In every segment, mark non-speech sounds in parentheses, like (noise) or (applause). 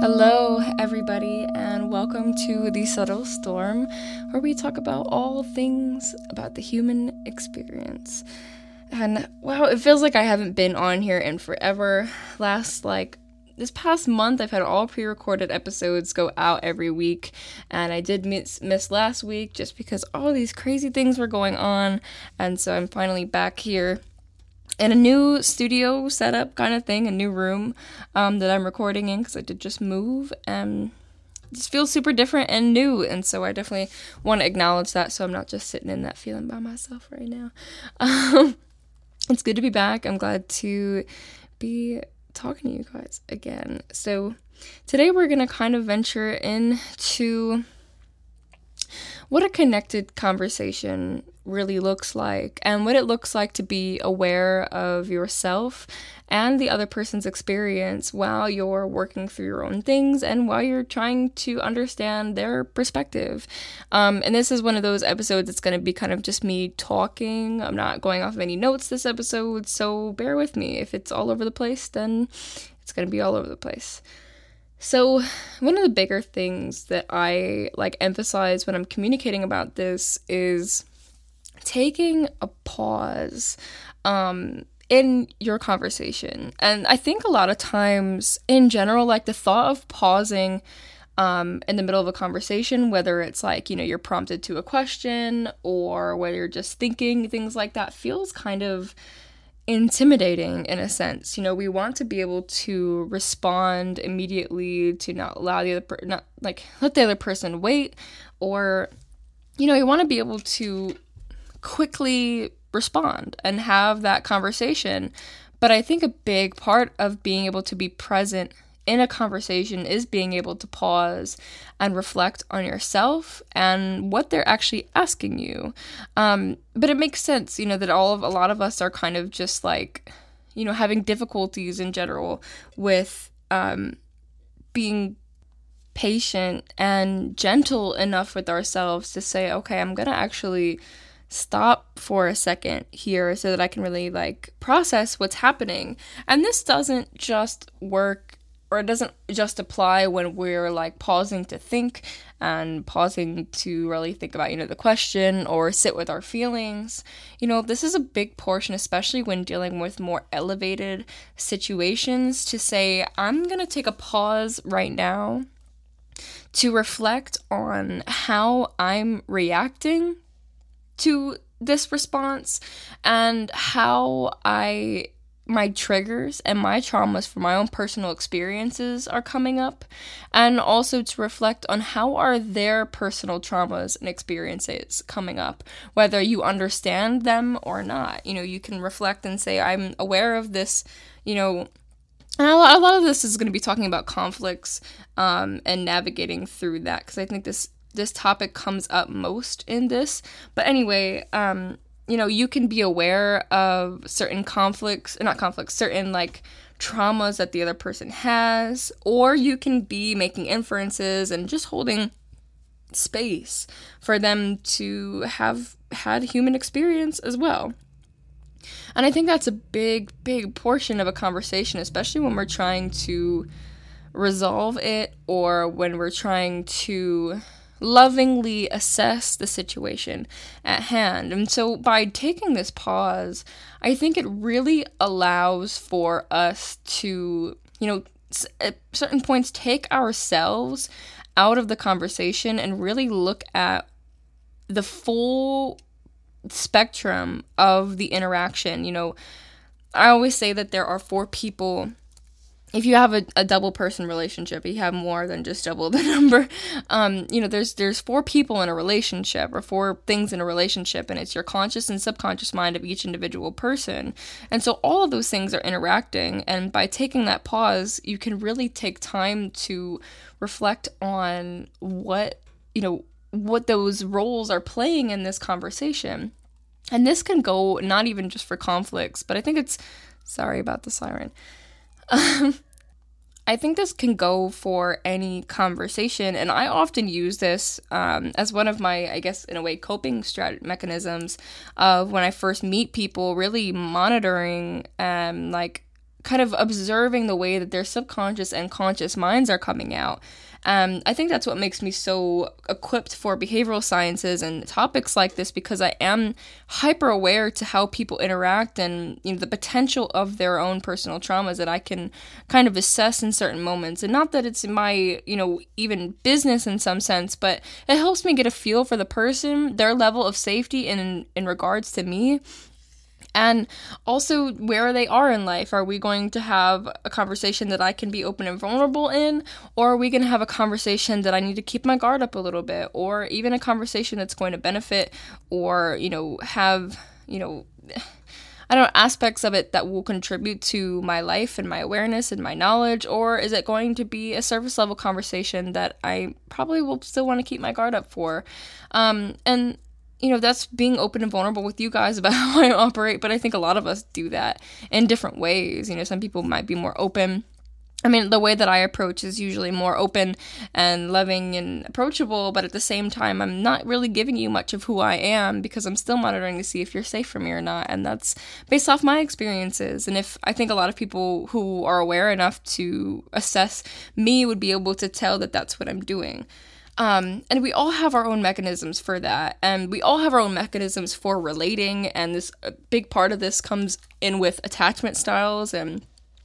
Hello, everybody, and welcome to The Subtle Storm, where we talk about all things about the human experience. And wow, it feels like I haven't been on here in forever. Last, like, this past month, I've had all pre recorded episodes go out every week, and I did miss, miss last week just because all these crazy things were going on, and so I'm finally back here in a new studio setup kind of thing, a new room um, that I'm recording in because I did just move and just feels super different and new. And so I definitely want to acknowledge that so I'm not just sitting in that feeling by myself right now. (laughs) Um, it's good to be back. I'm glad to be talking to you guys again. So today we're going to kind of venture into what a connected conversation really looks like and what it looks like to be aware of yourself and the other person's experience while you're working through your own things and while you're trying to understand their perspective. Um, and this is one of those episodes that's going to be kind of just me talking. I'm not going off of any notes this episode, so bear with me. If it's all over the place, then it's going to be all over the place. So, one of the bigger things that I like emphasize when I'm communicating about this is taking a pause um, in your conversation. And I think a lot of times, in general, like the thought of pausing um, in the middle of a conversation, whether it's like, you know, you're prompted to a question or whether you're just thinking, things like that, feels kind of intimidating in a sense. You know, we want to be able to respond immediately to not allow the other per- not like let the other person wait or you know, you want to be able to quickly respond and have that conversation. But I think a big part of being able to be present in a conversation is being able to pause and reflect on yourself and what they're actually asking you. Um, but it makes sense, you know, that all of a lot of us are kind of just like, you know, having difficulties in general with um, being patient and gentle enough with ourselves to say, okay, I'm gonna actually stop for a second here so that I can really like process what's happening. And this doesn't just work or it doesn't just apply when we're like pausing to think and pausing to really think about, you know, the question or sit with our feelings. You know, this is a big portion, especially when dealing with more elevated situations, to say, I'm to take a pause right now to reflect on how I'm reacting to this response and how I my triggers and my traumas from my own personal experiences are coming up and also to reflect on how are their personal traumas and experiences coming up whether you understand them or not. You know you can reflect and say i'm aware of this you know and a lot of this is going to be talking about conflicts um, and navigating through that because i think this this topic comes up most in this. But anyway, um, you know, you can be aware of certain conflicts, not conflicts, certain like traumas that the other person has, or you can be making inferences and just holding space for them to have had human experience as well. And I think that's a big, big portion of a conversation, especially when we're trying to resolve it or when we're trying to lovingly assess the situation at hand. And so by taking this pause, I think it really allows for us to, you know, at certain points take ourselves out of the conversation and really look at the full spectrum of the interaction. You know, I always say that there are four people if you have a, a double person relationship, you have more than just double the (laughs) number. Um, you know, there's there's four people in a relationship or four things in a relationship, and it's your conscious and subconscious mind of each individual person. And so all of those things are interacting. And by taking that pause, you can really take time to reflect on what you know what those roles are playing in this conversation. And this can go not even just for conflicts, but I think it's sorry about the siren. Um, I think this can go for any conversation, and I often use this um, as one of my, I guess, in a way, coping strat- mechanisms of when I first meet people, really monitoring, and like, kind of observing the way that their subconscious and conscious minds are coming out. Um, I think that's what makes me so equipped for behavioral sciences and topics like this because I am hyper aware to how people interact and you know the potential of their own personal traumas that I can kind of assess in certain moments. And not that it's my you know even business in some sense, but it helps me get a feel for the person, their level of safety in in regards to me and also where they are in life. Are we going to have a conversation that I can be open and vulnerable in, or are we going to have a conversation that I need to keep my guard up a little bit, or even a conversation that's going to benefit or, you know, have, you know, I don't know, aspects of it that will contribute to my life and my awareness and my knowledge, or is it going to be a surface level conversation that I probably will still want to keep my guard up for? Um, and you know, that's being open and vulnerable with you guys about (laughs) how I operate, but I think a lot of us do that in different ways. You know, some people might be more open. I mean, the way that I approach is usually more open and loving and approachable, but at the same time, I'm not really giving you much of who I am because I'm still monitoring to see if you're safe for me or not. And that's based off my experiences. And if I think a lot of people who are aware enough to assess me would be able to tell that that's what I'm doing. Um, and we all have our own mechanisms for that. And we all have our own mechanisms for relating. And this big part of this comes in with attachment styles and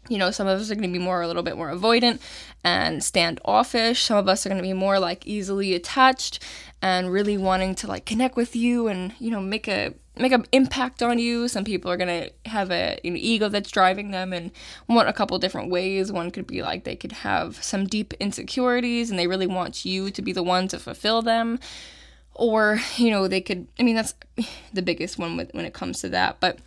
you know, some of us are going to be more a little bit more avoidant and standoffish. Some of us are going to be more like easily attached and really wanting to like connect with you and you know make a make an impact on you. Some people are gonna have a know, ego that's driving them and want a couple different ways. One could be like they could have some deep insecurities and they really want you to be the one to fulfill them. Or, you know, they could I mean that's (sighs) the biggest one with, when it comes to that. But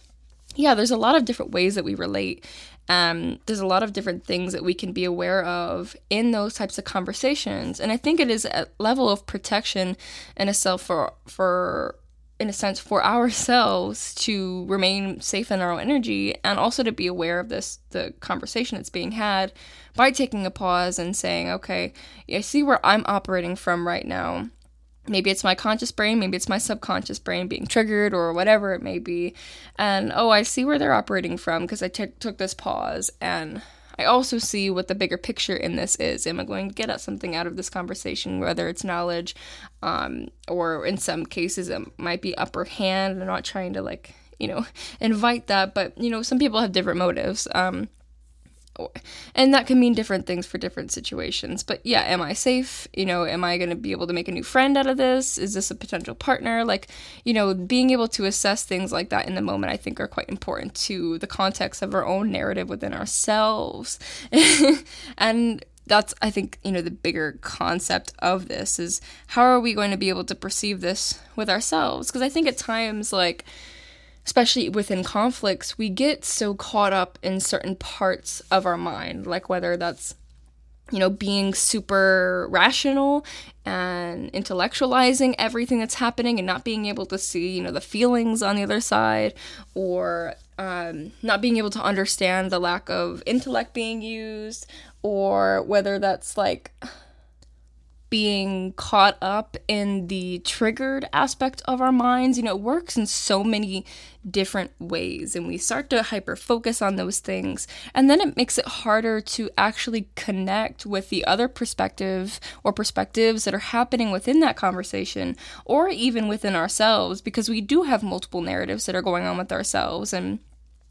yeah, there's a lot of different ways that we relate. Um, there's a lot of different things that we can be aware of in those types of conversations, and I think it is a level of protection and a self for for in a sense for ourselves to remain safe in our own energy and also to be aware of this the conversation that's being had by taking a pause and saying okay i see where i'm operating from right now. Maybe it's my conscious brain maybe it's my subconscious brain being triggered or whatever it may be. And oh i see where they're operating from because I t- took this pause and I also see what the bigger picture in this is. Am I going to get at something out of this conversation, whether it's knowledge, um, or in some cases it might be upper hand. I'm not trying to like you know (laughs) invite that, but you know some people have different motives. Um, and that can mean different things for different situations. But yeah, am I safe? You know, am I going to be able to make a new friend out of this? Is this a potential partner? Like, you know, being able to assess things like that in the moment, I think, are quite important to the context of our own narrative within ourselves. (laughs) and that's, I think, you know, the bigger concept of this is how are we going to be able to perceive this with ourselves? Because I think at times, like, especially within conflicts, we get so caught up in certain parts of our mind, like whether that's you know, being super rational and intellectualizing everything that's happening and not being able to see, you know, the feelings on the other side or um, not being able to understand the lack of intellect being used or whether that's like being caught up in the triggered aspect of our minds. You know, it works in so many different ways, and we start to hyper focus on those things. And then it makes it harder to actually connect with the other perspective or perspectives that are happening within that conversation or even within ourselves because we do have multiple narratives that are going on with ourselves. And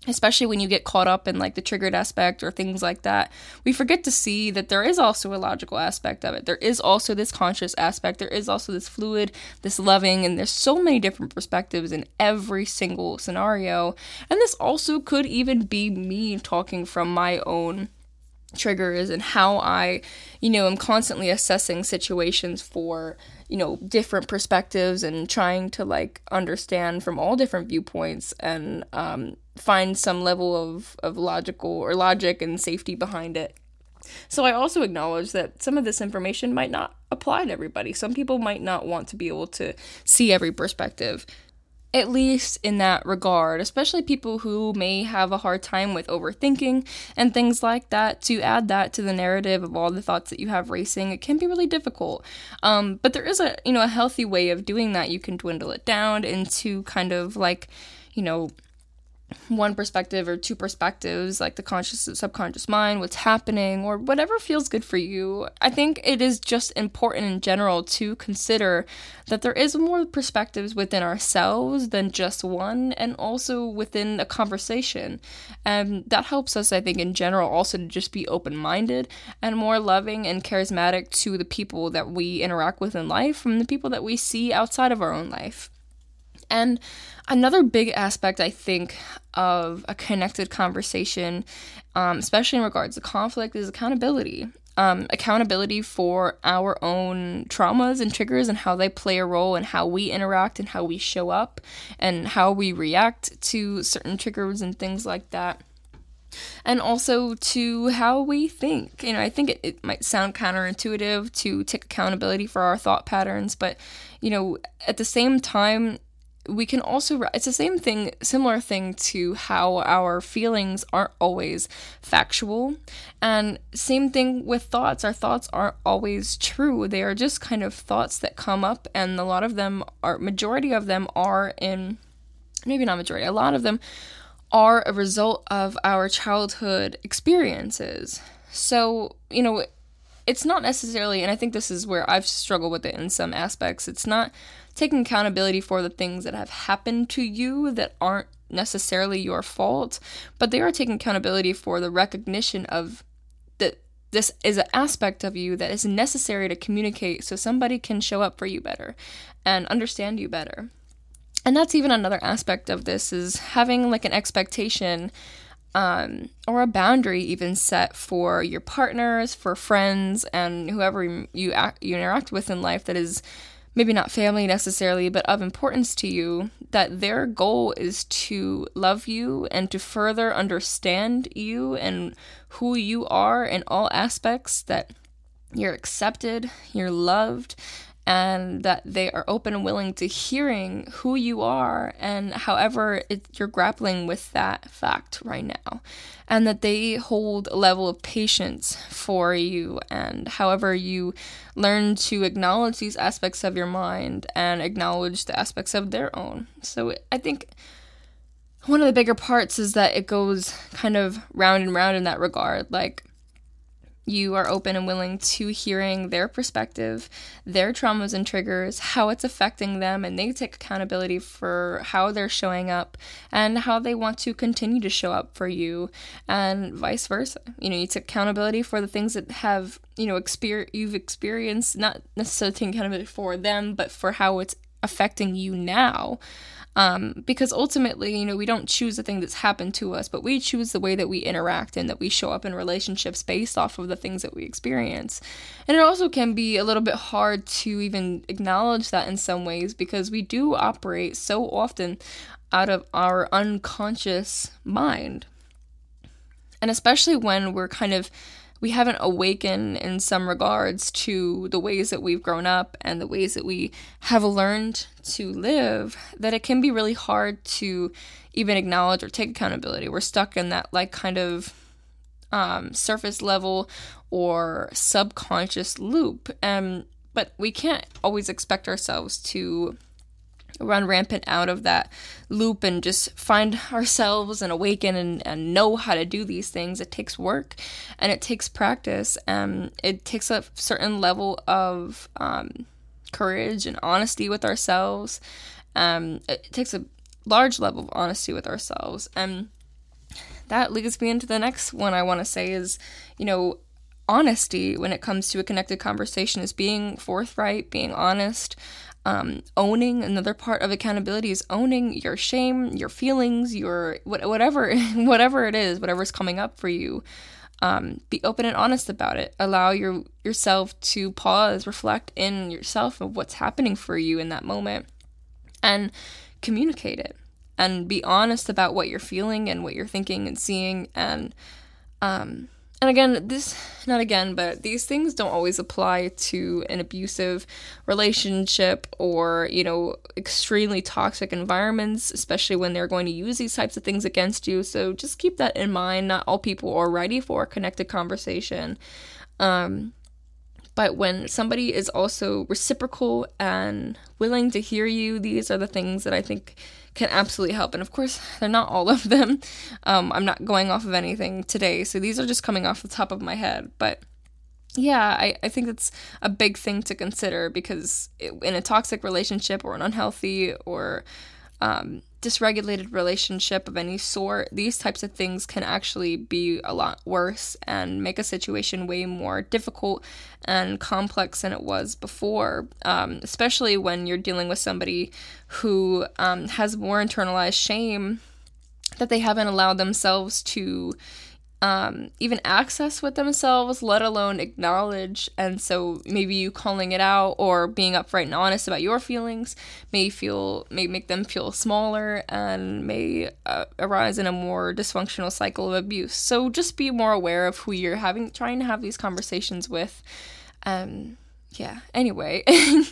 especially when you get caught up in like the triggered aspect or things like that we forget to see that there is also a logical aspect of it. There is also this conscious aspect. There is also this fluid this loving and there's so many different perspectives in every single scenario. And this also could even be me talking from my own triggers and how I, you know, am constantly assessing situations for, you know, different perspectives and trying to like understand from all different viewpoints. And um, find some level of, of logical or logic and safety behind it. So I also acknowledge that some of this information might not apply to everybody. Some people might not want to be able to see every perspective at least in that regard, especially people who may have a hard time with overthinking and things like that. To add that to the narrative of all the thoughts that you have racing, it can be really difficult. Um, but there is a you know a healthy way of doing that. You can dwindle it down into kind of like you know one perspective or two perspectives, like the conscious subconscious mind, what's happening, or whatever feels good for you. I think it is just important in general to consider that there is more perspectives within ourselves than just one, and also within a conversation. And that helps us, I think, in general, also to just be open minded and more loving and charismatic to the people that we interact with in life from the people that we see outside of our own life. And another big aspect, I think, of a connected conversation, um, especially in regards to conflict, is accountability. Um, accountability for our own traumas and triggers and how they play a role in how we interact and how we show up and how we react to certain triggers and things like that and also to how we think. You know, I think it, it might sound counterintuitive to take accountability for our thought patterns, but, you know, at the same time, we can also it's the same thing similar thing to how our feelings aren't always factual. And same thing with thoughts. Our thoughts aren't always true. They are just kind of thoughts that come up and a lot of them are majority of them are in maybe not majority a lot of them are a result of our childhood experiences. So you know it's not necessarily and i think this is where i've struggled with it in some aspects it's not taking accountability for the things that have happened to you that aren't necessarily your fault, but they are taking accountability for the recognition of that this is an aspect of you that is necessary to communicate so somebody can show up for you better and understand you better. And that's even another aspect of this is having like an expectation um, or a boundary even set for your partners, for friends, and whoever you act, you interact with in life that is maybe not family necessarily, but of importance to you, that their goal is to love you and to further understand you and who you are in all aspects, that you're accepted, you're loved, and that they are open and willing to hearing who you are and however it, you're grappling with that fact right now. And that they hold a level of patience for you and however you learn to acknowledge these aspects of your mind and acknowledge the aspects of their own. So i think one of the bigger parts is that it goes kind of round and round in that regard. Like you are open and willing to hearing their perspective, their traumas and triggers, how it's affecting them, and they take accountability for how they're showing up and how they want to continue to show up for you, and vice versa. You know, you take accountability for the things that have, you know, exper- you've experienced, not necessarily taking accountability for them, but for how it's affecting you now. Um, because ultimately, you know, we don't choose the thing that's happened to us, but we choose the way that we interact and that we show up in relationships based off of the things that we experience. And it also can be a little bit hard to even acknowledge that in some ways because we do operate so often out of our unconscious mind. And especially when we're kind of we haven't awakened in some regards to the ways that we've grown up and the ways that we have learned to live that it can be really hard to even acknowledge or take accountability. We're stuck in that like kind of um, surface level or subconscious loop. Um, but we can't always expect ourselves to run rampant out of that loop and just find (laughs) ourselves and awaken and, and know how to do these things. It takes work and it takes practice and it takes a certain level of um, courage and honesty with ourselves. Um, it takes a large level of honesty with ourselves. And that leads me into the next one I want to say is, you know, honesty when it comes to a connected conversation is being forthright, being honest, um, owning another part of accountability is owning your shame, your feelings, your whatever (laughs) whatever it is, whatever's coming up for you. Um, be open and honest about it. Allow your yourself to pause, reflect in yourself of what's happening for you in that moment, and communicate it. And be honest about what you're feeling and what you're thinking and seeing, and um, and again, this, not again, but these things don't always apply to an abusive relationship or, you know, extremely toxic environments, especially when they're going to use these types of things against you. So just keep that in mind. Not all people are ready for a connected conversation. Um, but when somebody is also reciprocal and willing to hear you, these are the things that I think can absolutely help. And of course, they're not all of them. Um, I'm not going off of anything today, so these are just coming off the top of my head. But yeah, I, I think that's a big thing to consider because it, in a toxic relationship or an unhealthy or um, dysregulated relationship of any sort, these types of things can actually be a lot worse and make a situation way more difficult and complex than it was before, um, especially when you're dealing with somebody who um, has more internalized shame that they haven't allowed themselves to um, even access with themselves, let alone acknowledge. And so maybe you calling it out or being upfront and honest about your feelings may feel may make them feel smaller and may uh, arise in a more dysfunctional cycle of abuse. So just be more aware of who you're having trying to have these conversations with. Um, yeah. Anyway. (laughs)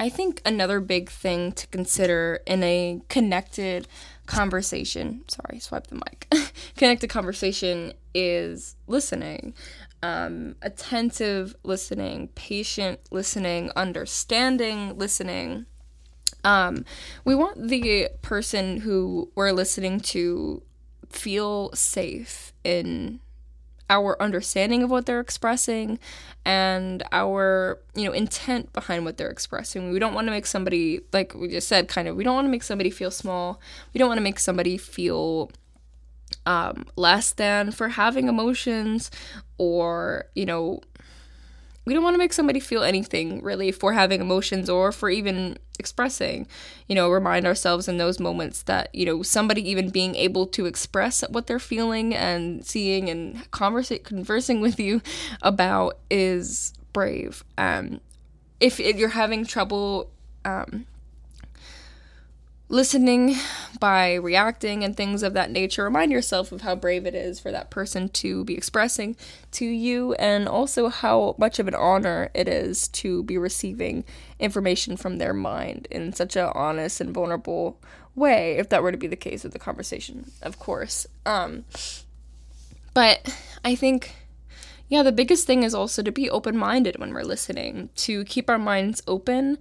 I think another big thing to consider in a connected conversation, sorry, swipe the mic, (laughs) connected conversation is listening. Um, attentive listening, patient listening, understanding listening. Um, we want the person who we're listening to feel safe in our understanding of what they're expressing and our you know intent behind what they're expressing. We don't want to make somebody like we just said kind of we don't want to make somebody feel small. We don't want to make somebody feel um, less than for having emotions or you know we don't want to make somebody feel anything really for having emotions or for even expressing. You know, remind ourselves in those moments that, you know, somebody even being able to express what they're feeling and seeing and conversa- conversing with you about is brave. Um, if, if you're having trouble um, listening by reacting and things of that nature. Remind yourself of how brave it is for that person to be expressing to you and also how much of an honor it is to be receiving information from their mind in such an honest and vulnerable way if that were to be the case with the conversation of course. Um but i think yeah, the biggest thing is also to be open minded when we're listening, to keep our minds open,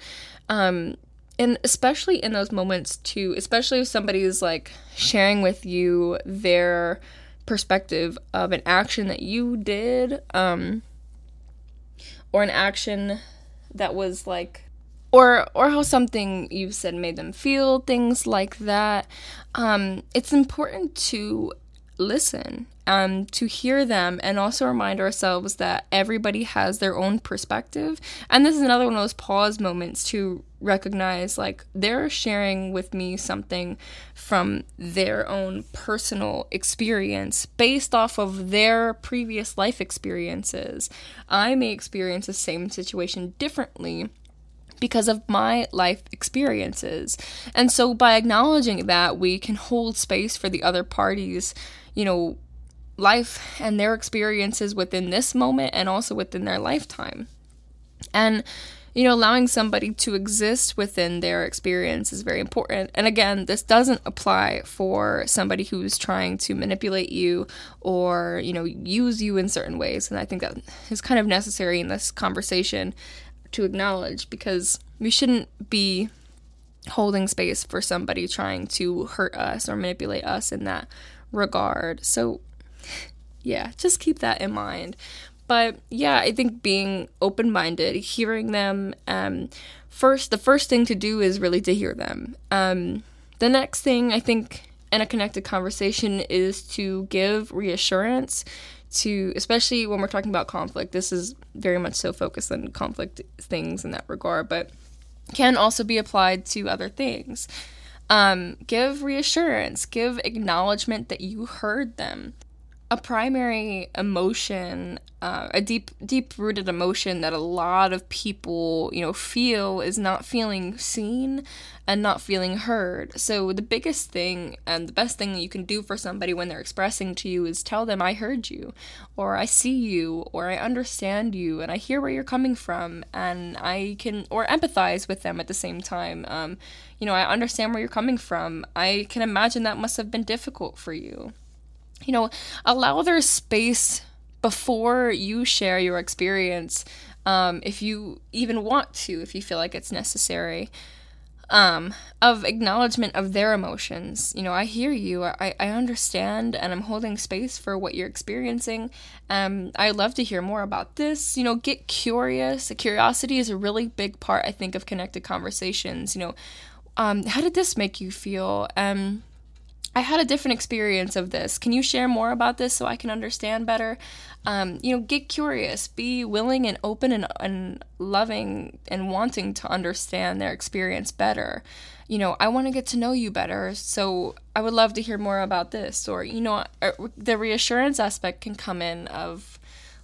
um, and especially in those moments too especially if somebody is like sharing with you their perspective of an action that you did um or an action that was like or or how something you said made them feel things like that um it's important to listen um, to hear them and also remind ourselves that everybody has their own perspective. And this is another one of those pause moments to recognize like they're sharing with me something from their own personal experience based off of their previous life experiences. I may experience the same situation differently because of my life experiences. And so by acknowledging that, we can hold space for the other parties, you know, life and their experiences within this moment and also within their lifetime. And you know, allowing somebody to exist within their experience is very important. And again, this doesn't apply for somebody who's trying to manipulate you or, you know, use you in certain ways. And I think that is kind of necessary in this conversation to acknowledge because we shouldn't be holding space for somebody trying to hurt us or manipulate us in that regard. So, yeah, just keep that in mind. But yeah, I think being open minded, hearing them, um, first, the first thing to do is really to hear them. Um, the next thing I think in a connected conversation is to give reassurance to, especially when we're talking about conflict. This is very much so focused on conflict things in that regard, but can also be applied to other things. Um, give reassurance, give acknowledgement that you heard them a primary emotion, uh, a deep, deep rooted emotion that a lot of people, you know, feel is not feeling seen and not feeling heard. So the biggest thing and the best thing you can do for somebody when they're expressing to you is tell them I heard you, or I see you, or I understand you, and I hear where you're coming from, and I can or empathize with them at the same time. Um, you know, I understand where you're coming from. I can imagine that must have been difficult for you you know, allow their space before you share your experience, um, if you even want to, if you feel like it's necessary. um, of acknowledgement of their emotions. You know, I hear you, I, I understand, and I'm holding space for what you're experiencing. Um, I'd love to hear more about this. You know, get curious. Curiosity is a really big part, I think, of connected conversations. You know, um, how did this make you feel? Um, I had a different experience of this. Can you share more about this so I can understand better? Um, you know, get curious, be willing and open and, and loving and wanting to understand their experience better. You know, I want to get to know you better, so I would love to hear more about this. Or, you know, uh, the reassurance aspect can come in of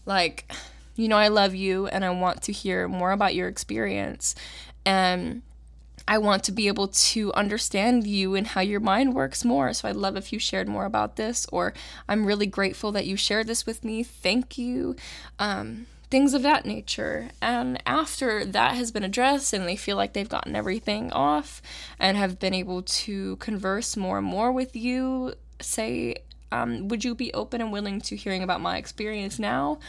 like, you know, I love you and I want to hear more about your experience. And I want to be able to understand you and how your mind works more. So I'd love if you shared more about this, or I'm really grateful that you shared this with me. Thank you. Um, things of that nature. And after that has been addressed and they feel like they've gotten everything off and have been able to converse more and more with you, say, um, would you be open and willing to hearing about my experience now?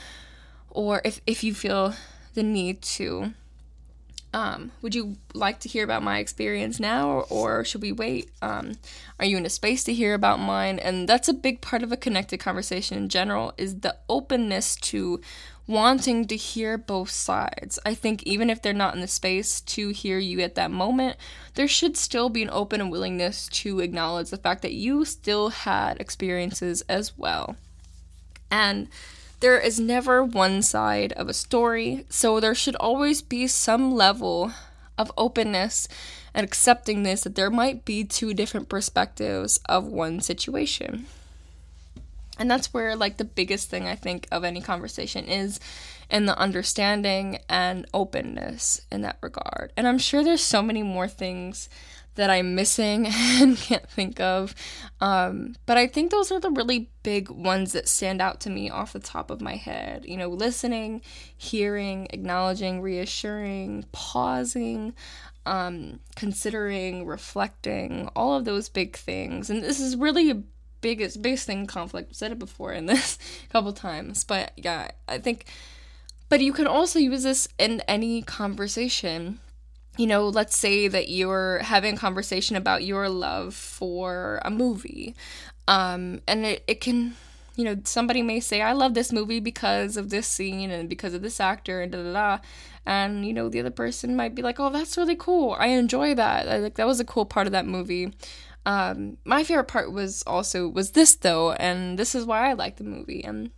Or if, if you feel the need to um, would you like to hear about my experience now, or, or should we wait? Um, are you in a space to hear about mine? And that's a big part of a connected conversation in general is the openness to wanting to hear both sides. I think even if they're not in the space to hear you at that moment, there should still be an open and willingness to acknowledge the fact that you still had experiences as well. And there is never one side of a story, so there should always be some level of openness and accepting this that there might be two different perspectives of one situation. And that's where, like, the biggest thing I think of any conversation is in the understanding and openness in that regard. And I'm sure there's so many more things that I'm missing (laughs) and can't think of. Um, but I think those are the really big ones that stand out to me off the top of my head. You know, listening, hearing, acknowledging, reassuring, pausing, um, considering, reflecting, all of those big things. And this is really a biggest biggest thing conflict. I've said it before in this a (laughs) couple times, but yeah, I think. But you can also use this in any conversation you know, let's say that you're having a conversation about your love for a movie. Um, and it, it can, you know, somebody may say, I love this movie because of this scene and because of this actor and da da da. And, you know, the other person might be like, oh, that's really cool. I enjoy that. I, like, that was a cool part of that movie. Um, my favorite part was also, was this though, and this is why I like the movie. And,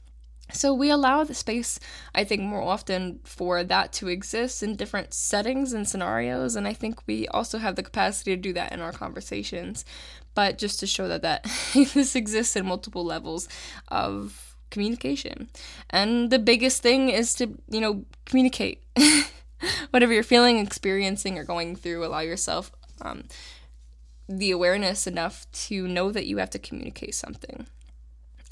so we allow the space, I think, more often for that to exist in different settings and scenarios, and I think we also have the capacity to do that in our conversations. But just to show that that (laughs) this exists in multiple levels of communication, and the biggest thing is to you know communicate. (laughs) Whatever you're feeling, experiencing, or going through, allow yourself um, the awareness enough to know that you have to communicate something,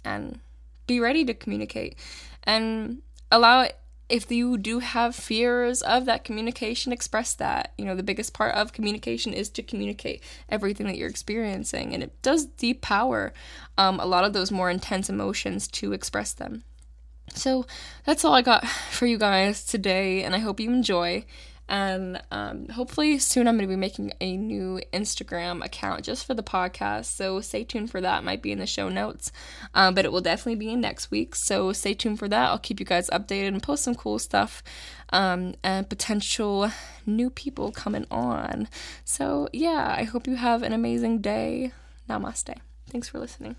and be ready to communicate and allow it if you do have fears of that communication express that. You know the biggest part of communication is to communicate everything that you're experiencing and it does depower um, a lot of those more intense emotions to express them. So that's all i got for you guys today and i hope you enjoy and um, hopefully soon I'm going to be making a new Instagram account just for the podcast. So stay tuned for that. It might be in the show notes, um, but it will definitely be in next week. So stay tuned for that. I'll keep you guys updated and post some cool stuff um, and potential new people coming on. So yeah, I hope you have an amazing day. Namaste. Thanks for listening.